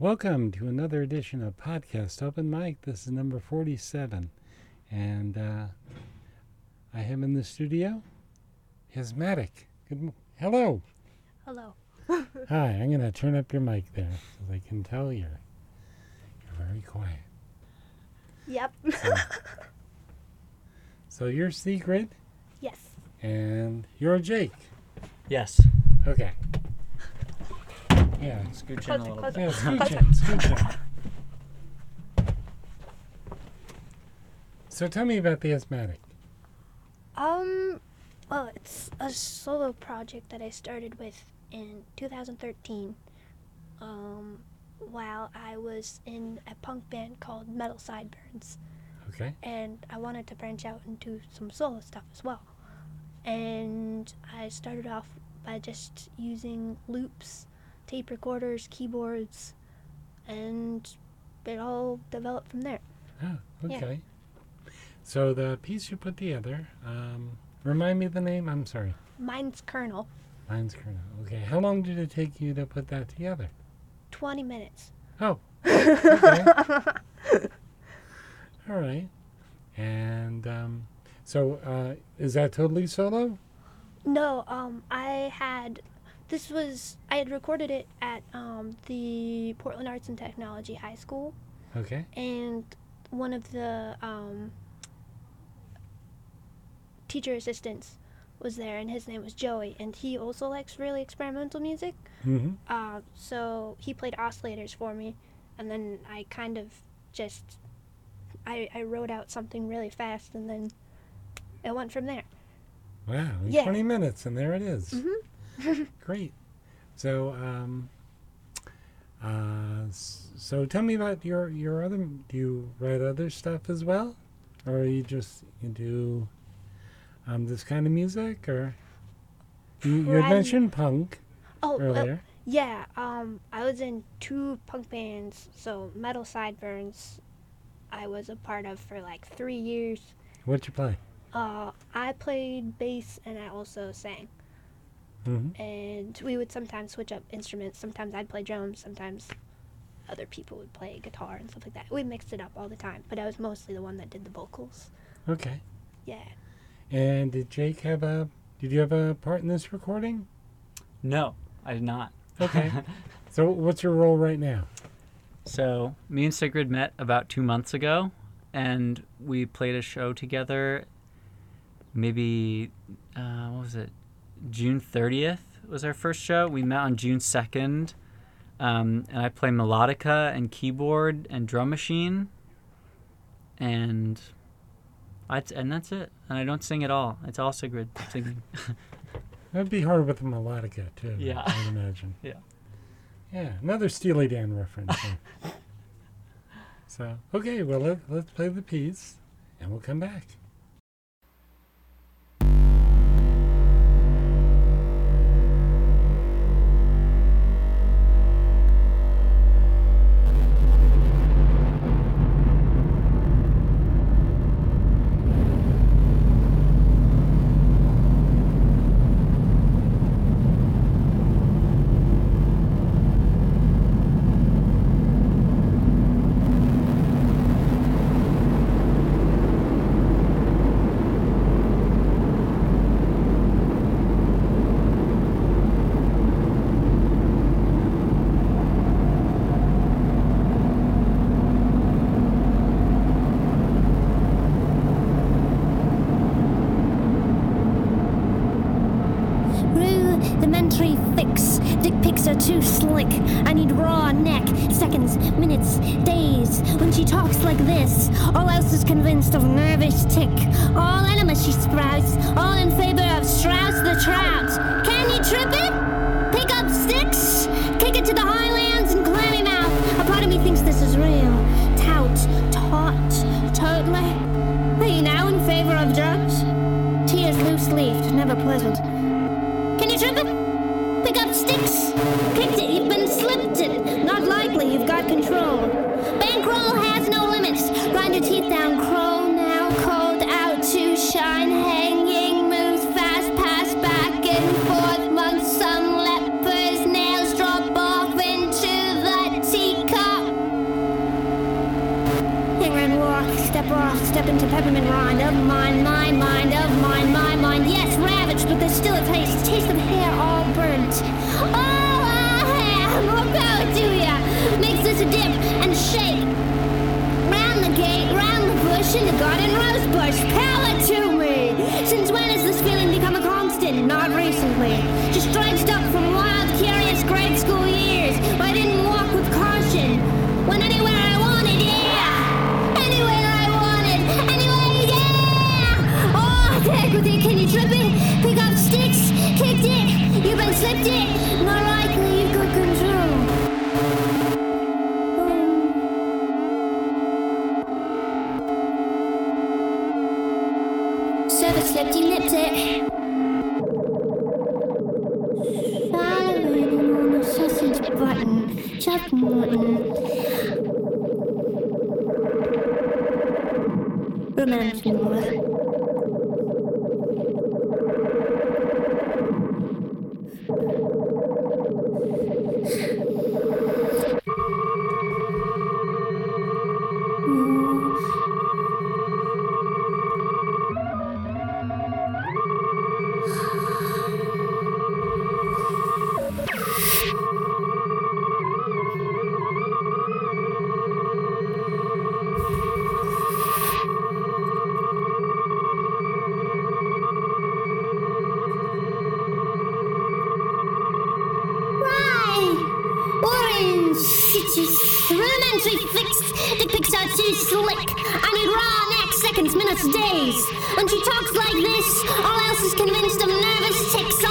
Welcome to another edition of Podcast Open Mic. This is number 47. And uh, I have in the studio Hismatic. Good mo- Hello. Hello. Hi, I'm going to turn up your mic there so they can tell you're, you're very quiet. Yep. So, so you're Sigrid yes. and you're Jake. Yes. Okay. Yeah. Scooch in a Closer, little bit. Yeah, scooch in, scooch in. So tell me about the asthmatic. Um, well, it's a solo project that I started with in 2013. Um, while I was in a punk band called Metal Sideburns, Okay. and I wanted to branch out into some solo stuff as well. And I started off by just using loops, tape recorders, keyboards, and it all developed from there. Oh, Yeah. okay. So the piece you put together, um, remind me the name. I'm sorry. Mine's Colonel. Mine's Colonel. Okay. How long did it take you to put that together? 20 minutes. Oh. Okay. All right. And um, so uh, is that totally solo? No, um, I had. This was. I had recorded it at um, the Portland Arts and Technology High School, Okay. and one of the um, teacher assistants was there, and his name was Joey, and he also likes really experimental music. Mm-hmm. Uh, so he played oscillators for me, and then I kind of just. I, I wrote out something really fast, and then it went from there. Wow. in Yeah. 20 minutes, and there it is. Mhm. Great. So, um, uh, so tell me about your your other. Do you write other stuff as well, or are you just you do um, this kind of music, or you, you had mentioned punk Oh, uh, earlier. Yeah, um, I was in two punk bands, so Metal Sideburns, I was a part of for like three years. What'd you play? Uh, I played bass and I also sang, Mm-hmm. and we would sometimes switch up instruments. Sometimes I'd play drums, sometimes other people would play guitar and stuff like that. We mixed it up all the time, but I was mostly the one that did the vocals. Okay. Yeah. And did Jake have a? Did you have a part in this recording? No, I did not. Okay. So what's your role right now? so me and Sigrid met about two months ago, and we played a show together. Maybe uh, what was it? June thirtieth was our first show. We met on June second, um, and I play melodica and keyboard and drum machine, and I and that's it. And I don't sing at all. It's all Sigrid singing. That'd be hard with a melodica too. Yeah. I would imagine. Yeah. Yeah, another Steely Dan reference. so okay, well let, let's play the piece, and we'll come back. Too slick. I need raw neck. Seconds, minutes, days. When she talks like this, all else is convinced of nervous tick. All enemies she sprouts, all in favor of Strauss the Trout. Can you trip it? Pick up sticks? Kick it to the highlands and clammy mouth. A part of me thinks this is real. Tout, taut, totally. Are you now in favor of drugs? Tears loose leafed, never pleasant. control. Bankroll has no limits. Grind your teeth down, Crawl now, cold out to shine, hanging moves fast, pass back and forth. Monks, some lepers, nails drop off into the teacup. Hang Ingram walk, step off, step into peppermint rind of mine, my mind of mine, my mind. Yes, ravaged, but there's still a taste, taste of hair all burnt. Oh! Power to ya. Makes this a dip and shake. Round the gate, round the bush, in the garden rose bush. Power to me! Since when has this feeling become a constant? Not recently. Just dredged up from wild, curious grade school years. Where I didn't walk with caution. Went anywhere I wanted, yeah! Anywhere I wanted! Anywhere, yeah! Oh, it, can you trip it? Pick up sticks, kicked it, you've been slipped it. Not likely chopped mutton. Romance Too slick! I need raw neck seconds, minutes, days! When she talks like this, all else is convinced of nervous ticks.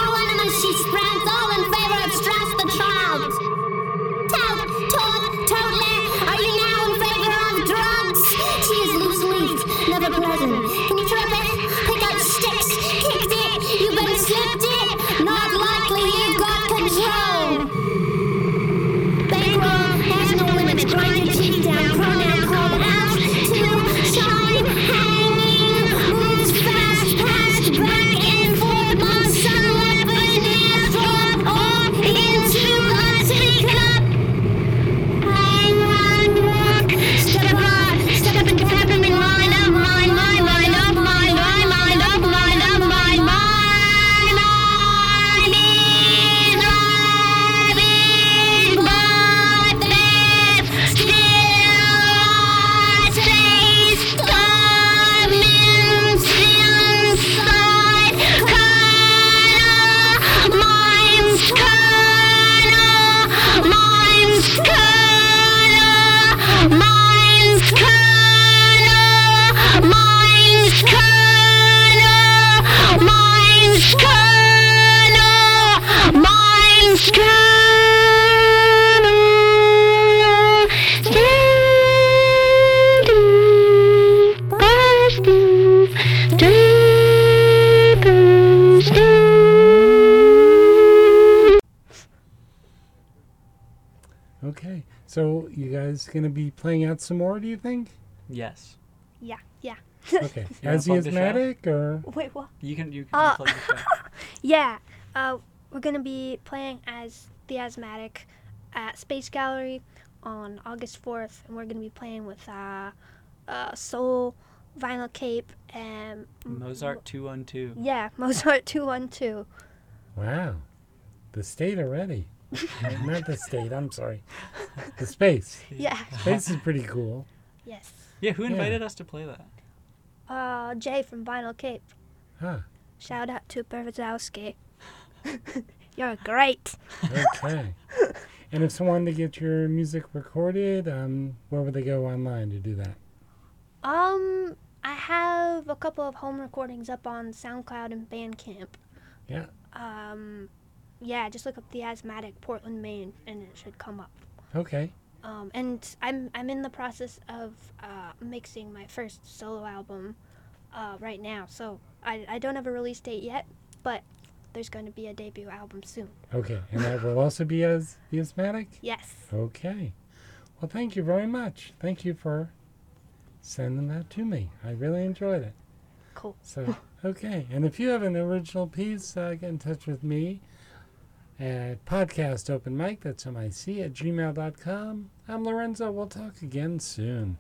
Okay. So you guys gonna be playing out some more? Do you think? Yes. Yeah, yeah. Okay. You As the plug the show? asthmatic or Wait, what? You can you can Uh, plug the show. Yeah, uh, we're gonna be playing as the asthmatic at Space Gallery on August 4th, and we're gonna be playing with uh, uh, Soul, Vinyl Cape, and Mozart two one two. Yeah, Mozart 212. wow, the state already. Not the state. I'm sorry. The space. Yeah, Space is pretty cool. yes. Yeah, who Yeah. invited us to play that? Uh, Jay from Vinyl Cape. Huh. Shout out to Berwazowski. You're great. Okay. and if someone wanted to get your music recorded, um, where would they go online to do that? Um, I have a couple of home recordings up on SoundCloud and Bandcamp. Yeah. Um, yeah, just look up the Asthmatic Portland, Maine, and it should come up. Okay. Um, and I'm I'm in the process of uh, mixing my first solo album uh, right now. So I, I don't have a release date yet, but there's going to be a debut album soon. Okay. And that will also be as the asthmatic? Yes. Okay. Well, thank you very much. Thank you for sending that to me. I really enjoyed it. Cool. So, okay. And if you have an original piece, uh, get in touch with me at podcast open mic. That's M I C at gmail.com. I'm Lorenzo. We'll talk again soon.